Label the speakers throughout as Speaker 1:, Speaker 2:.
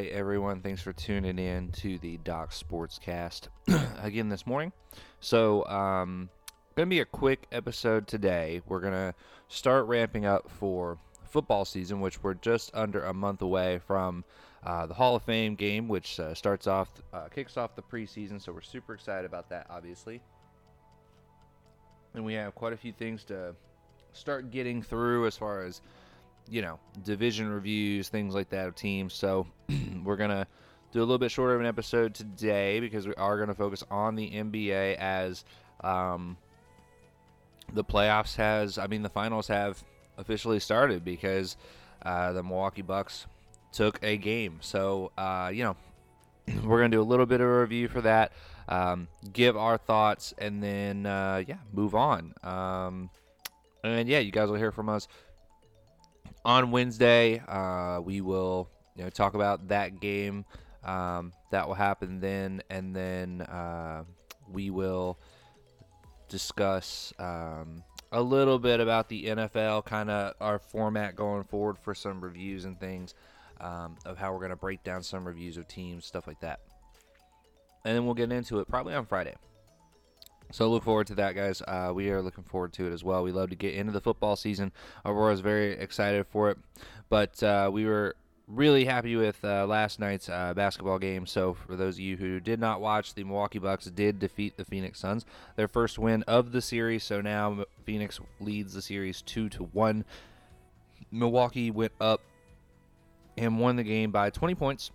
Speaker 1: right, everyone. Thanks for tuning in to the Doc Sportscast again this morning. So, um, gonna be a quick episode today. We're gonna start ramping up for football season, which we're just under a month away from uh, the Hall of Fame game, which uh, starts off, uh, kicks off the preseason. So we're super excited about that, obviously. And we have quite a few things to start getting through as far as you know, division reviews, things like that of teams. So we're to do a little bit shorter of an episode today because we are to focus on the NBA as um, the playoffs has, I mean, the finals have officially started because uh, the Milwaukee Bucks took a game. So, uh, you know, we're to do a little bit of a review for that, um, give our thoughts, and then, uh, yeah, move on. Um, and yeah, you guys will hear from us on Wednesday, uh, we will you know talk about that game um, that will happen then, and then uh, we will discuss um, a little bit about the NFL, kind of our format going forward for some reviews and things um, of how we're going to break down some reviews of teams, stuff like that. And then we'll get into it probably on Friday. So look forward to that, guys. Uh, we are looking forward to it as well. We love to get into the football season. Aurora's very excited for it, but uh, we were really happy with uh, last night's uh, basketball game. So for those of you who did not watch, the Milwaukee Bucks did defeat the Phoenix Suns, their first win of the series. So now Phoenix leads the series two to one. Milwaukee went up and won the game by 20 points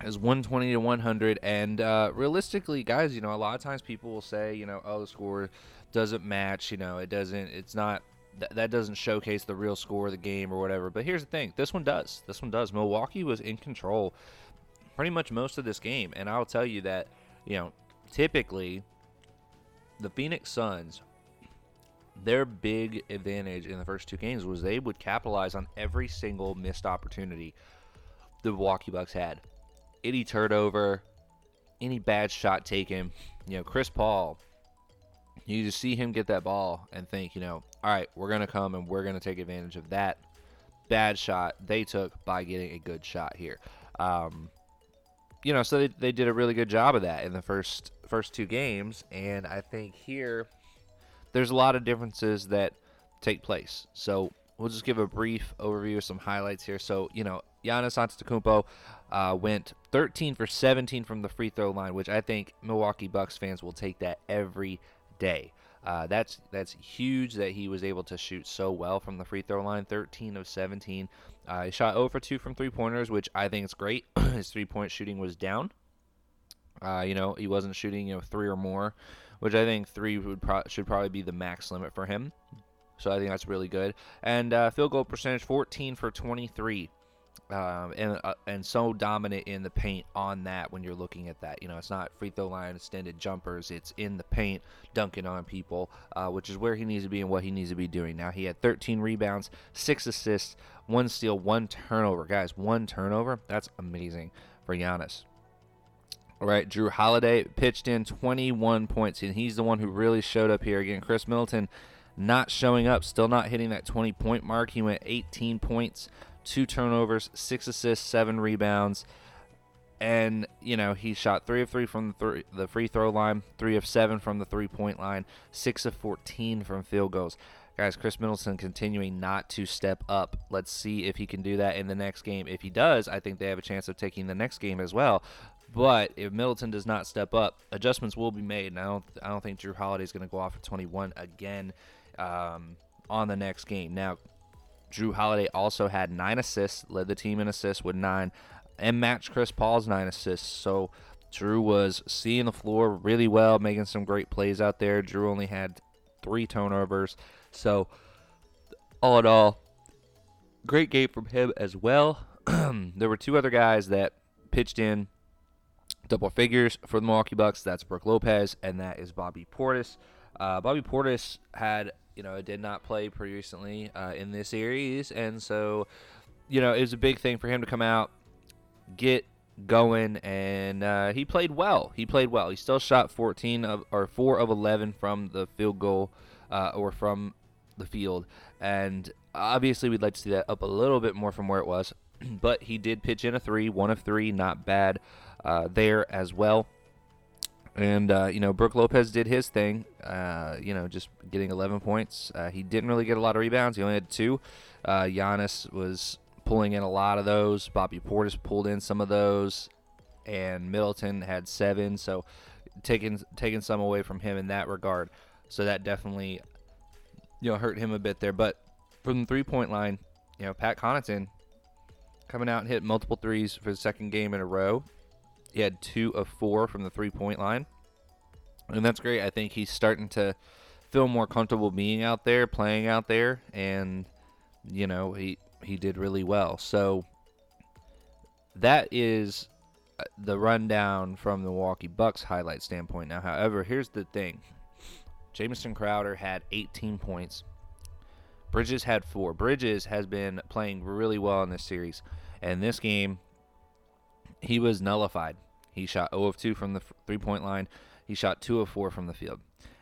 Speaker 1: As 120 to 100 and uh, realistically guys you know a lot of times people will say you know oh the score doesn't match you know it doesn't it's not th- that doesn't showcase the real score of the game or whatever but here's the thing. This one does. This one does. Milwaukee was in control pretty much most of this game and i'll tell you that you know typically the phoenix suns their big advantage in the first two games was they would capitalize on every single missed opportunity the milwaukee bucks had. Any turnover, any bad shot taken. You know, Chris Paul, you just see him get that ball and think, you know, all right, we're going to come and we're going to take advantage of that bad shot they took by getting a good shot here. Um, you know, so they, they did a really good job of that in the first first two games, and I think here there's a lot of differences that take place. So we'll just give a brief overview of some highlights here. So you know, Giannis Antetokounmpo uh, went 13 for 17 from the free throw line, which I think Milwaukee Bucks fans will take that every day. Uh, that's that's huge that he was able to shoot so well from the free throw line. 13 of 17. Uh, he shot 0 for 2 from three pointers, which I think is great. His three point shooting was down. Uh, you know, he wasn't shooting you know three or more, which I think three would pro- should probably be the max limit for him. So I think that's really good. And uh, field goal percentage 14 for 23 um, and uh, and so dominant in the paint on that when you're looking at that. You know, it's not free throw line extended jumpers; it's in the paint, dunking on people, uh, which is where he needs to be and what he needs to be doing. Now he had 13 rebounds, six assists, one steal, one turnover. Guys, one turnover. That's amazing for Giannis. All right, Jrue Holiday pitched in 21 points, and he's the one who really showed up here. Again, Khris Middleton not showing up, still not hitting that 20 point mark. He went 18 points, two turnovers, six assists, seven rebounds. And, you know, he shot three of three from the, th- the free throw line, three of seven from the three point line, six of 14 from field goals. Guys, Khris Middleton continuing not to step up. Let's see if he can do that in the next game. If he does, I think they have a chance of taking the next game as well. But if Middleton does not step up, adjustments will be made. And I don't, I don't think Jrue Holiday is going to go off for 21 again um, on the next game. Now, Jrue Holiday also had nine assists, led the team in assists with nine, and matched Chris Paul's nine assists. So Jrue was seeing the floor really well, making some great plays out there. Jrue only had three turnovers. So, all in all, great game from him as well. there were two other guys that pitched in double figures for the Milwaukee Bucks. That's Brook Lopez and that is Bobby Portis. Uh, Bobby Portis had you know, it did not play pretty recently uh, in this series, and so you know it was a big thing for him to come out, get going, and uh, he played well. He played well. He still shot 14 of or four of 11 from the field goal uh, or from the field, and obviously we'd like to see that up a little bit more from where it was. but he did pitch in a three, one of three, not bad uh, there as well. And uh, you know, Brook Lopez did his thing. Uh, you know, just getting 11 points. Uh, he didn't really get a lot of rebounds. He only had two. Uh, Giannis was pulling in a lot of those. Bobby Portis pulled in some of those, and Middleton had seven. So taking taking some away from him in that regard. So that definitely you know hurt him a bit there. But from the three point line, you know, Pat Connaughton coming out and hit multiple threes for the second game in a row. He had two of four from the three point line. And that's great. I think he's starting to feel more comfortable being out there, playing out there, and you know, he he did really well. So that is uh, the rundown from the Milwaukee Bucks highlight standpoint. Now, however, here's the thing. Jamison Crowder had 18 points. Bridges had 4. Bridges has been playing really well in this series. And this game he was nullified. He shot 0 of 2 from the three point line. He shot 2 of 4 from the field.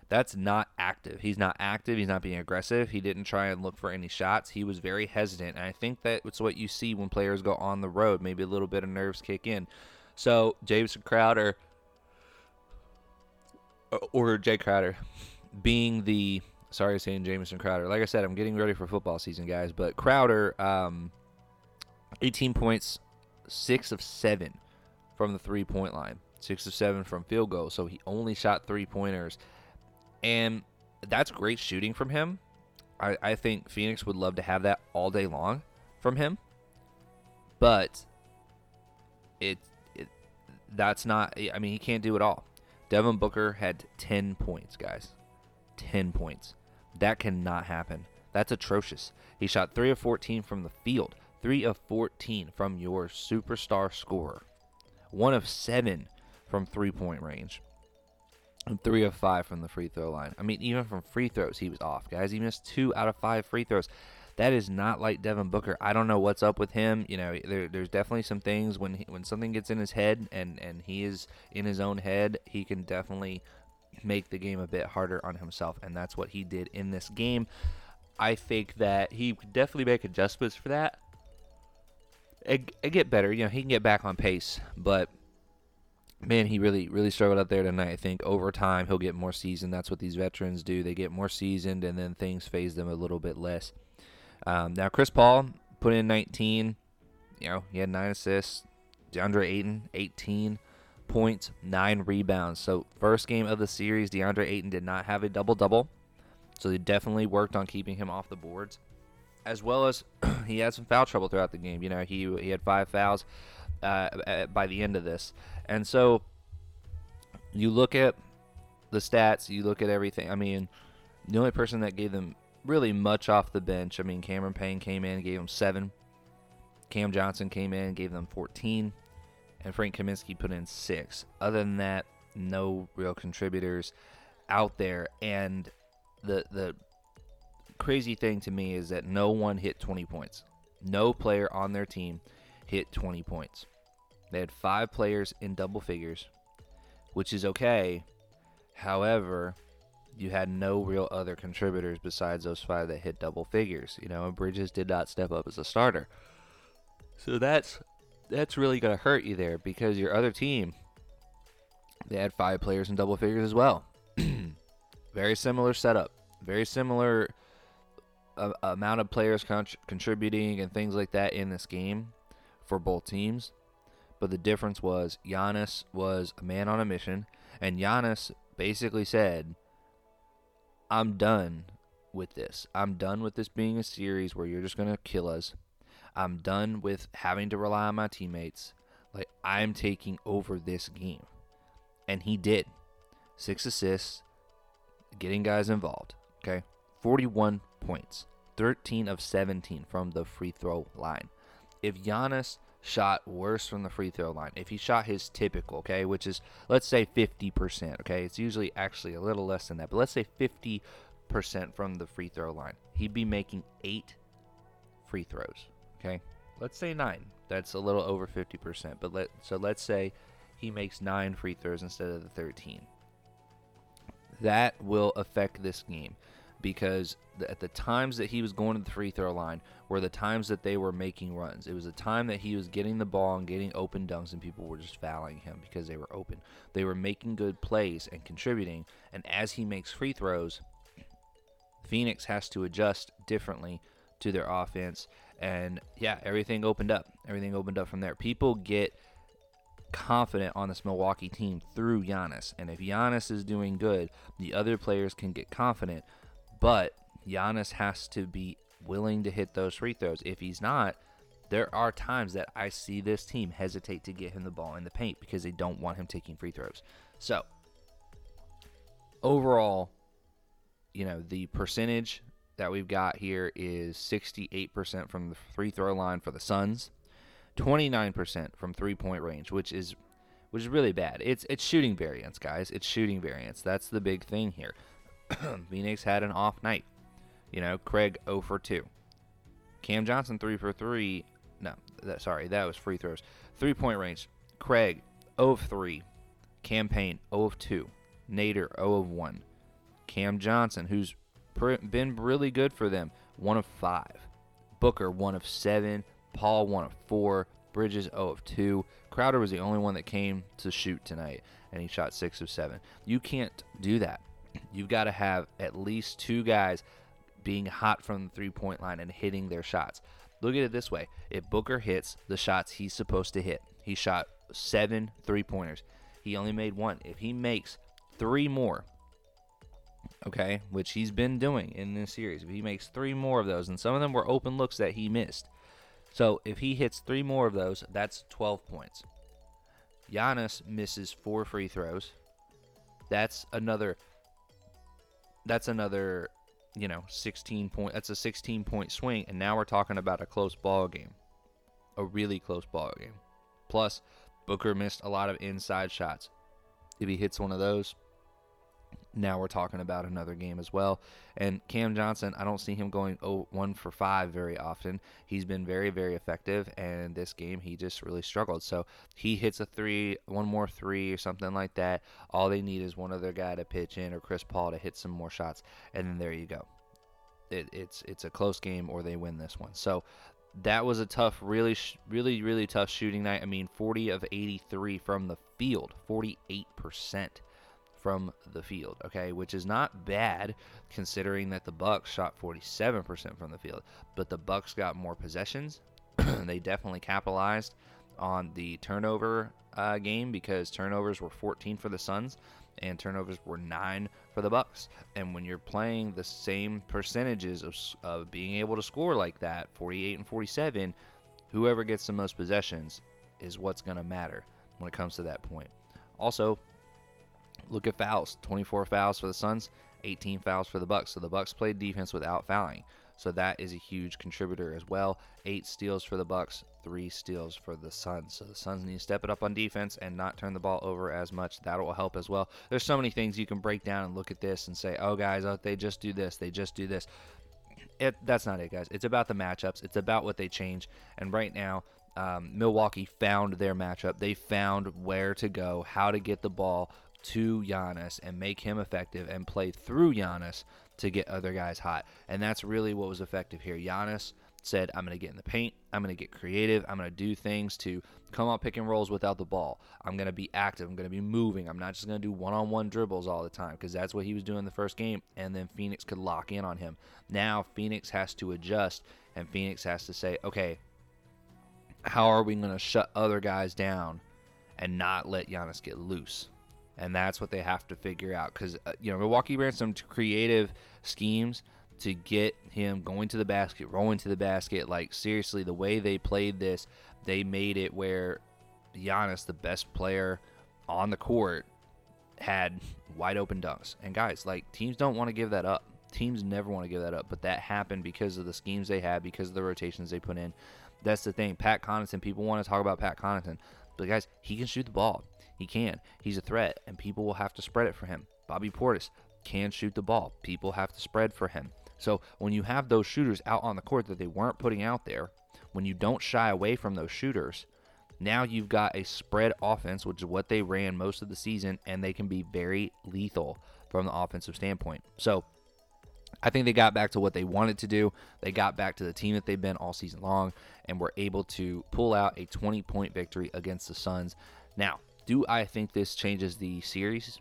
Speaker 1: That's not active. He's not active. He's not being aggressive. He didn't try and look for any shots. He was very hesitant. And I think that's what you see when players go on the road. Maybe a little bit of nerves kick in. So, Jamison Crowder, or Jae Crowder, being the. Sorry, saying Jamison Crowder. Like I said, I'm getting ready for football season, guys. But Crowder, um, 18 points, six of seven from the three point line, six of seven from field goal. So he only shot three pointers. And that's great shooting from him. I, I think Phoenix would love to have that all day long from him. But it, it that's not I mean he can't do it all. Devin Booker had 10 points, guys. 10 points. That cannot happen. That's atrocious. He shot 3 of 14 from the field. 3 of 14 from your superstar scorer, 1 of 7 from three point range, and 3 of 5 from the free throw line. I mean, even from free throws, he was off, guys. He missed 2 out of 5 free throws. That is not like Devin Booker. I don't know what's up with him. You know, there, there's definitely some things when he, when something gets in his head and and he is in his own head, he can definitely make the game a bit harder on himself, and that's what he did in this game. I think that he could definitely make adjustments for that it, it get better. You know, he can get back on pace, but man, he really really struggled out there tonight. I think over time he'll get more seasoned. That's what these veterans do. They get more seasoned, and then things faze them a little bit less. Um, now Chris Paul put in 19. You know, he had nine assists. DeAndre Ayton 18 points, nine rebounds. So first game of the series, DeAndre Ayton did not have a double double. So they definitely worked on keeping him off the boards as well as he had some foul trouble throughout the game. You know, he he had five fouls uh, by the end of this, and so you look at the stats, you look at everything. I mean, the only person that gave them really much off the bench, I mean, Cameron Payne came in, gave them seven. Cam Johnson came in, gave them 14, and Frank Kaminsky put in six. Other than that, no real contributors out there, and the the crazy thing to me is that no one hit 20 points. No player on their team hit 20 points. They had five players in double figures, which is okay. However, you had no real other contributors besides those five that hit double figures. You know, Bridges did not step up as a starter. So that's that's really going to hurt you there because your other team they had five players in double figures as well. very similar setup, very similar a, amount of players con- contributing and things like that in this game for both teams. But the difference was Giannis was a man on a mission, and Giannis basically said, I'm done with this. I'm done with this being a series where you're just going to kill us. I'm done with having to rely on my teammates. Like, I'm taking over this game. And he did. Six assists, getting guys involved. Okay. 41 points, 13 of 17 from the free throw line. If Giannis shot worse from the free throw line, if he shot his typical, okay, which is let's say 50%, okay, it's usually actually a little less than that, but let's say 50% from the free throw line, he'd be making eight free throws, okay? Let's say nine. That's a little over 50%, but let so let's say he makes nine free throws instead of the 13. That will affect this game because at the times that he was going to the free throw line were the times that they were making runs. It was the time that he was getting the ball and getting open dunks, and people were just fouling him because they were open. They were making good plays and contributing, and as he makes free throws, Phoenix has to adjust differently to their offense. And yeah, everything opened up. Everything opened up from there. People get confident on this Milwaukee team through Giannis. And if Giannis is doing good, the other players can get confident. But Giannis has to be willing to hit those free throws. If he's not, there are times that I see this team hesitate to get him the ball in the paint because they don't want him taking free throws. So, overall, you know, the percentage that we've got here is 68% from the free throw line for the Suns, 29% from three-point range, which is which is really bad. It's it's shooting variance, guys. It's shooting variance. That's the big thing here. Phoenix had an off night. You know, Craig 0 for 2. Cam Johnson 3 for 3. No, that sorry, that was free throws. Three-point range. Craig 0 of 3. Cam Payne 0 of 2. Nader 0 of 1. Cam Johnson, who's been really good for them, one of five. Booker, one of seven. Paul, one of four. Bridges, 0 of 2. Crowder was the only one that came to shoot tonight, and he shot 6 of 7. You can't do that. You've got to have at least two guys being hot from the three point line and hitting their shots. Look at it this way if Booker hits the shots he's supposed to hit, he shot seven three pointers. He only made one. If he makes three more, okay, which he's been doing in this series. If he makes three more of those, and some of them were open looks that he missed. So if he hits three more of those, that's 12 points. Giannis misses four free throws. That's another. That's another, you know, 16 point. That's a 16 point swing, and now we're talking about a close ball game, a really close ball game. Plus, Booker missed a lot of inside shots. If he hits one of those, now we're talking about another game as well. And Cam Johnson, I don't see him going oh, one for five very often. He's been very, very effective, and this game he just really struggled. So he hits a three, one more three or something like that. All they need is one other guy to pitch in or Chris Paul to hit some more shots, and then there you go. It, it's it's a close game or they win this one. So that was a tough, really, really, really tough shooting night. I mean, 40 of 83 from the field, 48 percent from the field, okay, which is not bad considering that the Bucks shot 47% from the field, but the Bucks got more possessions. they definitely capitalized on the turnover uh, game because turnovers were 14 for the Suns and turnovers were 9 for the Bucks. And when you're playing the same percentages of, of being able to score like that, 48 and 47, whoever gets the most possessions is what's going to matter when it comes to that point. Also, Look at fouls. 24 fouls for the Suns, 18 fouls for the Bucks. So the Bucks played defense without fouling. So that is a huge contributor as well. Eight steals for the Bucks, three steals for the Suns. So the Suns need to step it up on defense and not turn the ball over as much. That will help as well. There's so many things you can break down and look at this and say, "Oh, guys, oh, they just do this, they just do this." It, that's not it, guys. It's about the matchups. It's about what they change. And right now, um, Milwaukee found their matchup. They found where to go, how to get the ball to Giannis and make him effective and play through Giannis to get other guys hot. And that's really what was effective here. Giannis said, I'm going to get in the paint. I'm going to get creative. I'm going to do things to come on pick and rolls without the ball. I'm going to be active. I'm going to be moving. I'm not just going to do one on one dribbles all the time because that's what he was doing the first game. And then Phoenix could lock in on him. Now Phoenix has to adjust and Phoenix has to say, okay, how are we going to shut other guys down and not let Giannis get loose? And that's what they have to figure out because uh, you know Milwaukee ran some creative schemes to get him going to the basket, rolling to the basket. Like seriously, the way they played this, they made it where Giannis, the best player on the court, had wide open dunks. And guys, like teams don't want to give that up. Teams never want to give that up, but that happened because of the schemes they had, because of the rotations they put in. That's the thing. Pat Connaughton, people want to talk about Pat Connaughton, but guys, he can shoot the ball. He can. He's a threat, and people will have to spread it for him. Bobby Portis can shoot the ball. People have to spread for him. So when you have those shooters out on the court that they weren't putting out there, when you don't shy away from those shooters, now you've got a spread offense, which is what they ran most of the season, and they can be very lethal from the offensive standpoint. So I think they got back to what they wanted to do. They got back to the team that they've been all season long and were able to pull out a 20 point victory against the Suns. Now, do I think this changes the series?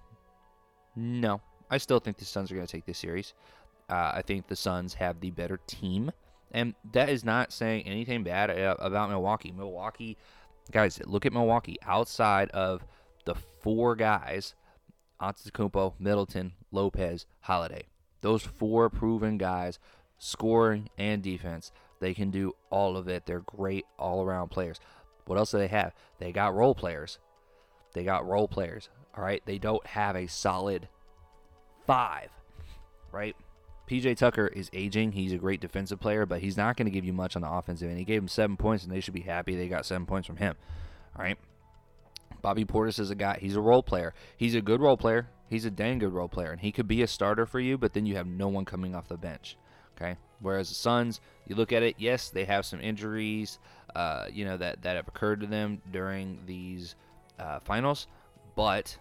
Speaker 1: No. I still think the Suns are going to take this series. Uh, I think the Suns have the better team. And that is not saying anything bad about Milwaukee. Milwaukee, guys, look at Milwaukee. Outside of the four guys, Antetokounmpo, Middleton, Lopez, Holiday those four proven guys, scoring and defense, they can do all of it. They're great all around players. What else do they have? They got role players. They got role players. All right. They don't have a solid five, right? PJ Tucker is aging. He's a great defensive player, but he's not going to give you much on the offensive end. He gave him seven points, and they should be happy they got seven points from him. All right. Bobby Portis is a guy. He's a role player. He's a good role player. He's a dang good role player, and he could be a starter for you, but then you have no one coming off the bench. Okay. Whereas the Suns, you look at it, yes, they have some injuries, uh, you know, that, that have occurred to them during these uh, finals, but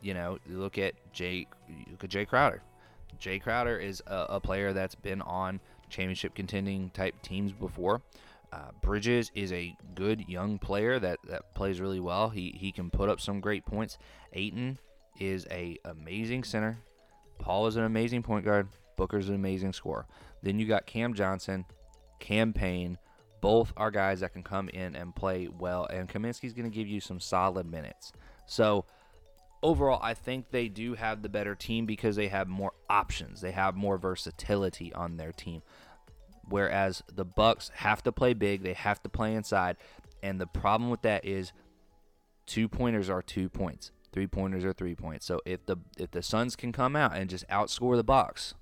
Speaker 1: you know, you look at Jae, look at Jae Crowder. Jae Crowder is a, a player that's been on championship contending type teams before. Uh, Bridges is a good young player that, that plays really well. He he can put up some great points. Ayton is a amazing center. Paul is an amazing point guard. Booker's an amazing scorer. Then you got Cam Johnson, Cam Payne. Both are guys that can come in and play well, and Kaminsky's going to give you some solid minutes. So overall, I think they do have the better team because they have more options. They have more versatility on their team. Whereas the Bucks have to play big, they have to play inside, and the problem with that is two pointers are two points. Three pointers are three points. So if the if the Suns can come out and just outscore the Bucks,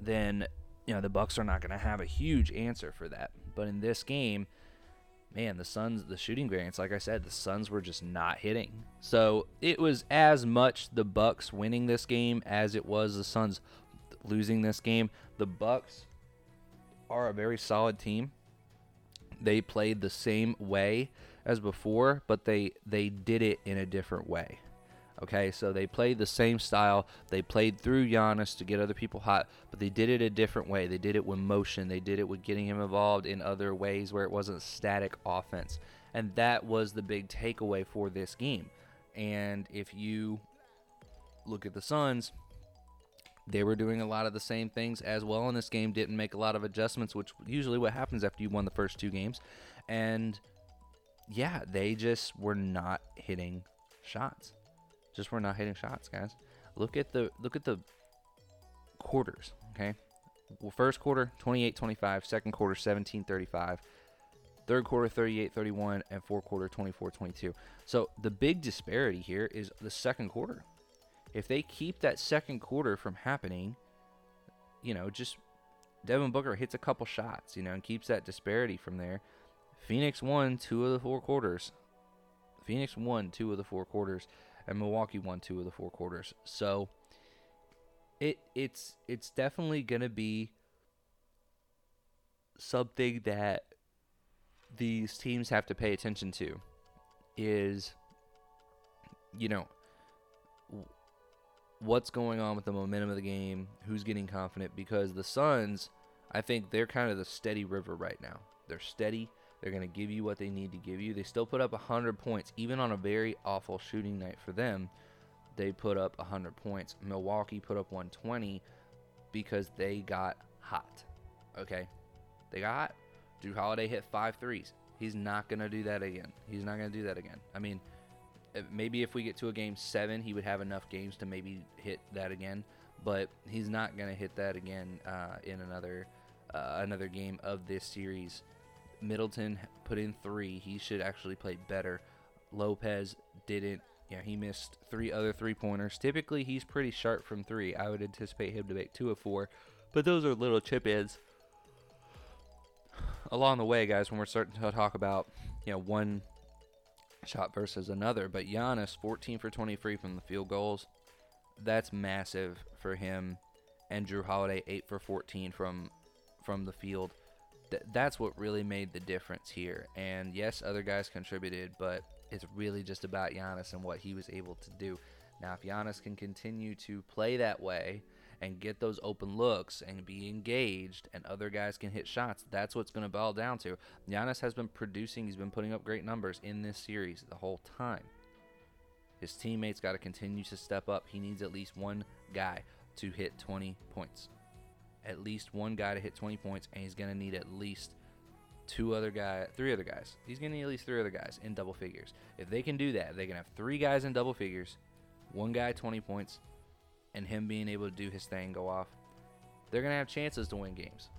Speaker 1: then you know the Bucks are not going to have a huge answer for that. But in this game, man, the Suns, the shooting variance, like I said, the Suns were just not hitting. So it was as much the Bucks winning this game as it was the Suns losing this game. The Bucks are a very solid team. They played the same way as before, but they they did it in a different way. Okay, so they played the same style. They played through Giannis to get other people hot, but they did it a different way. They did it with motion. They did it with getting him involved in other ways where it wasn't static offense. And that was the big takeaway for this game. And if you look at the Suns, they were doing a lot of the same things as well in this game, didn't make a lot of adjustments, which usually what happens after you won the first two games. And yeah, they just were not hitting shots. Just were not hitting shots, guys. Look at the look at the quarters, okay? Well, first quarter 28-25, second quarter 17-35, third quarter 38-31 and fourth quarter 24-22. So the big disparity here is the second quarter. If they keep that second quarter from happening, you know, just Devin Booker hits a couple shots, you know, and keeps that disparity from there Phoenix won two of the four quarters. Phoenix won two of the four quarters, and Milwaukee won two of the four quarters. So it it's it's definitely gonna be something that these teams have to pay attention to. Is you know what's going on with the momentum of the game, who's getting confident because the Suns, I think they're kind of the steady river right now. They're steady they're going to give you what they need to give you. They still put up 100 points, even on a very awful shooting night for them. They put up 100 points. Milwaukee put up 120 because they got hot. Okay? They got hot. Jrue Holiday hit five threes. He's not going to do that again. He's not going to do that again. I mean, maybe if we get to a game seven, he would have enough games to maybe hit that again. But he's not going to hit that again uh, in another uh, another game of this series. Middleton put in three. He should actually play better. Lopez didn't. Yeah, he missed three other three pointers. Typically, he's pretty sharp from three. I would anticipate him to make two of four, but those are little chip ins. Along the way, guys, when we're starting to talk about you know one shot versus another, but Giannis 14 for 23 from the field goals. That's massive for him. And Jrue Holiday 8 for 14 from from the field th- that's what really made the difference here. And yes, other guys contributed, but it's really just about Giannis and what he was able to do. Now, if Giannis can continue to play that way and get those open looks and be engaged and other guys can hit shots, that's what's going to boil down to. Giannis has been producing, he's been putting up great numbers in this series the whole time. His teammates got to continue to step up. He needs at least one guy to hit 20 points. At least one guy to hit 20 points, and he's going to need at least two other guys, three other guys. He's going to need at least three other guys in double figures. If they can do that, they can have three guys in double figures, one guy 20 points, and him being able to do his thing, go off. They're going to have chances to win games.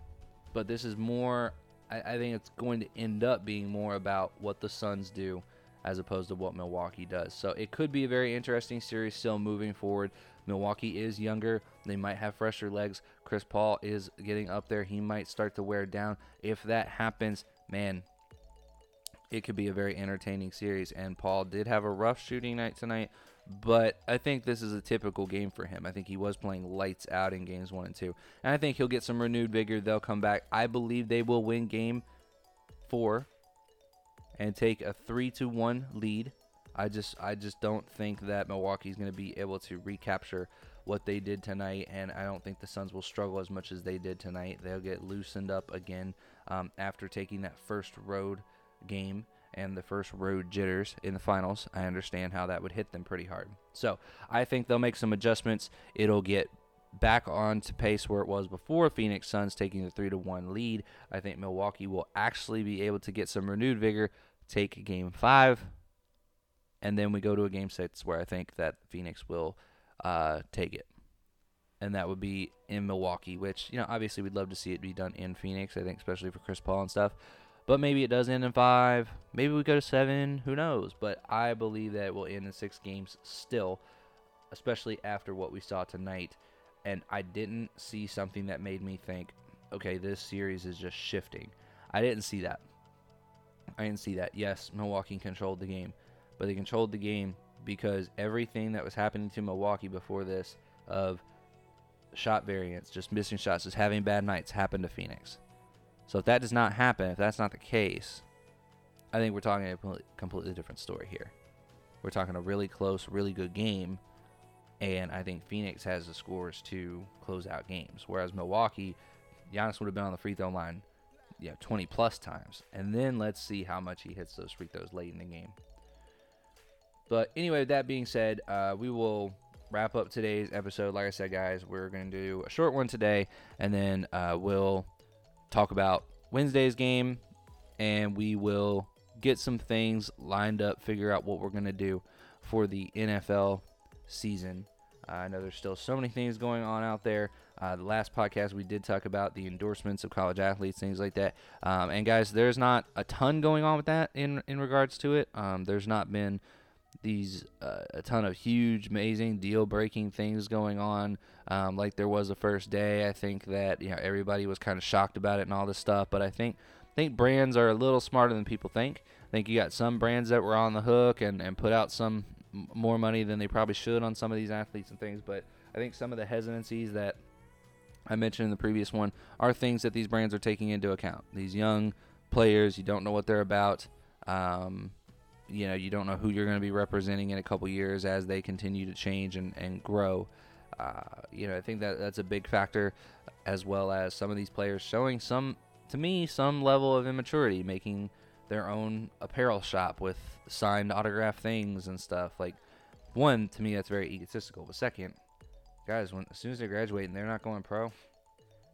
Speaker 1: But this is more, I, I think it's going to end up being more about what the Suns do as opposed to what Milwaukee does. So it could be a very interesting series still moving forward. Milwaukee is younger. They might have fresher legs. Chris Paul is getting up there. He might start to wear down. If that happens, man, it could be a very entertaining series. And Paul did have a rough shooting night tonight, but I think this is a typical game for him. I think he was playing lights out in games one and two. And I think he'll get some renewed vigor. They'll come back. I believe they will win game four and take a three to one lead. I just I just don't think that Milwaukee's going to be able to recapture what they did tonight, and I don't think the Suns will struggle as much as they did tonight. They'll get loosened up again um, after taking that first road game and the first road jitters in the finals. I understand how that would hit them pretty hard. So I think they'll make some adjustments. It'll get back on to pace where it was before Phoenix Suns taking the 3 to 1 lead. I think Milwaukee will actually be able to get some renewed vigor, take game 5, and then we go to a game 6 where I think that Phoenix will uh, take it. And that would be in Milwaukee, which, you know, obviously we'd love to see it be done in Phoenix, I think, especially for Chris Paul and stuff. But maybe it does end in five. Maybe we go to seven. Who knows? But I believe that it will end in six games still, especially after what we saw tonight and I didn't see something that made me think, okay, this series is just shifting. I didn't see that. I didn't see that. Yes, Milwaukee controlled the game, but they controlled the game because everything that was happening to Milwaukee before this of shot variance, just missing shots, just having bad nights happened to Phoenix. So if that does not happen, if that's not the case, I think we're talking a completely different story here. We're talking a really close, really good game and I think Phoenix has the scores to close out games. Whereas Milwaukee, Giannis would have been on the free throw line, yeah, 20 plus times. And then let's see how much he hits those free throws late in the game. But anyway, with that being said, uh, we will wrap up today's episode. Like I said, guys, we're going to do a short one today, and then uh, we'll talk about Wednesday's game, and we will get some things lined up, figure out what we're going to do for the NFL season. Uh, I know there's still so many things going on out there. Uh, the last podcast we did talk about the endorsements of college athletes, things like that. Um, and guys, there's not a ton going on with that in in regards to it. Um, there's not been these uh, a ton of huge, amazing, deal-breaking things going on um, like there was the first day. I think that you know everybody was kind of shocked about it and all this stuff. But I think I think brands are a little smarter than people think. I think you got some brands that were on the hook and, and put out some more money than they probably should on some of these athletes and things. But I think some of the hesitancies that I mentioned in the previous one are things that these brands are taking into account. These young players, you don't know what they're about. Um, you know, you don't know who you're going to be representing in a couple years as they continue to change and, and grow. Uh, you know, I think that that's a big factor, as well as some of these players showing some, to me, some level of immaturity, making their own apparel shop with signed autograph things and stuff. Like, one to me that's very egotistical. But second, guys, when as soon as they graduate and they're not going pro,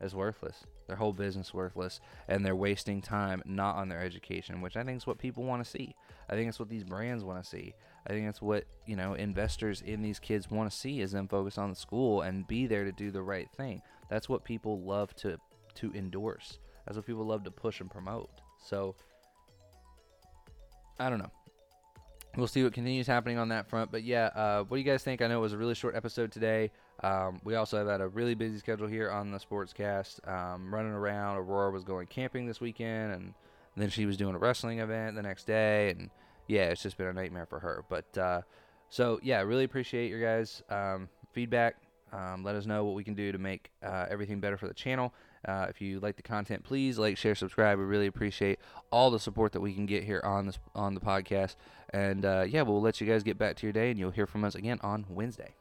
Speaker 1: it's worthless. Their whole business worthless, and they're wasting time not on their education, which I think is what people want to see. I think it's what these brands want to see. I think that's what you know investors in these kids want to see is them focus on the school and be there to do the right thing. That's what people love to to endorse. That's what people love to push and promote. So I don't know. We'll see what continues happening on that front. But yeah, uh, what do you guys think? I know it was a really short episode today. Um, we also have had a really busy schedule here on the Sportscast. Um, running around. Aurora was going camping this weekend, and then she was doing a wrestling event the next day. And yeah, it's just been a nightmare for her. But uh, so yeah, really appreciate your guys' um, feedback. Um, let us know what we can do to make uh, everything better for the channel. Uh, if you like the content, please like, share, subscribe. We really appreciate all the support that we can get here on this on the podcast. And uh, yeah, we'll let you guys get back to your day, and you'll hear from us again on Wednesday.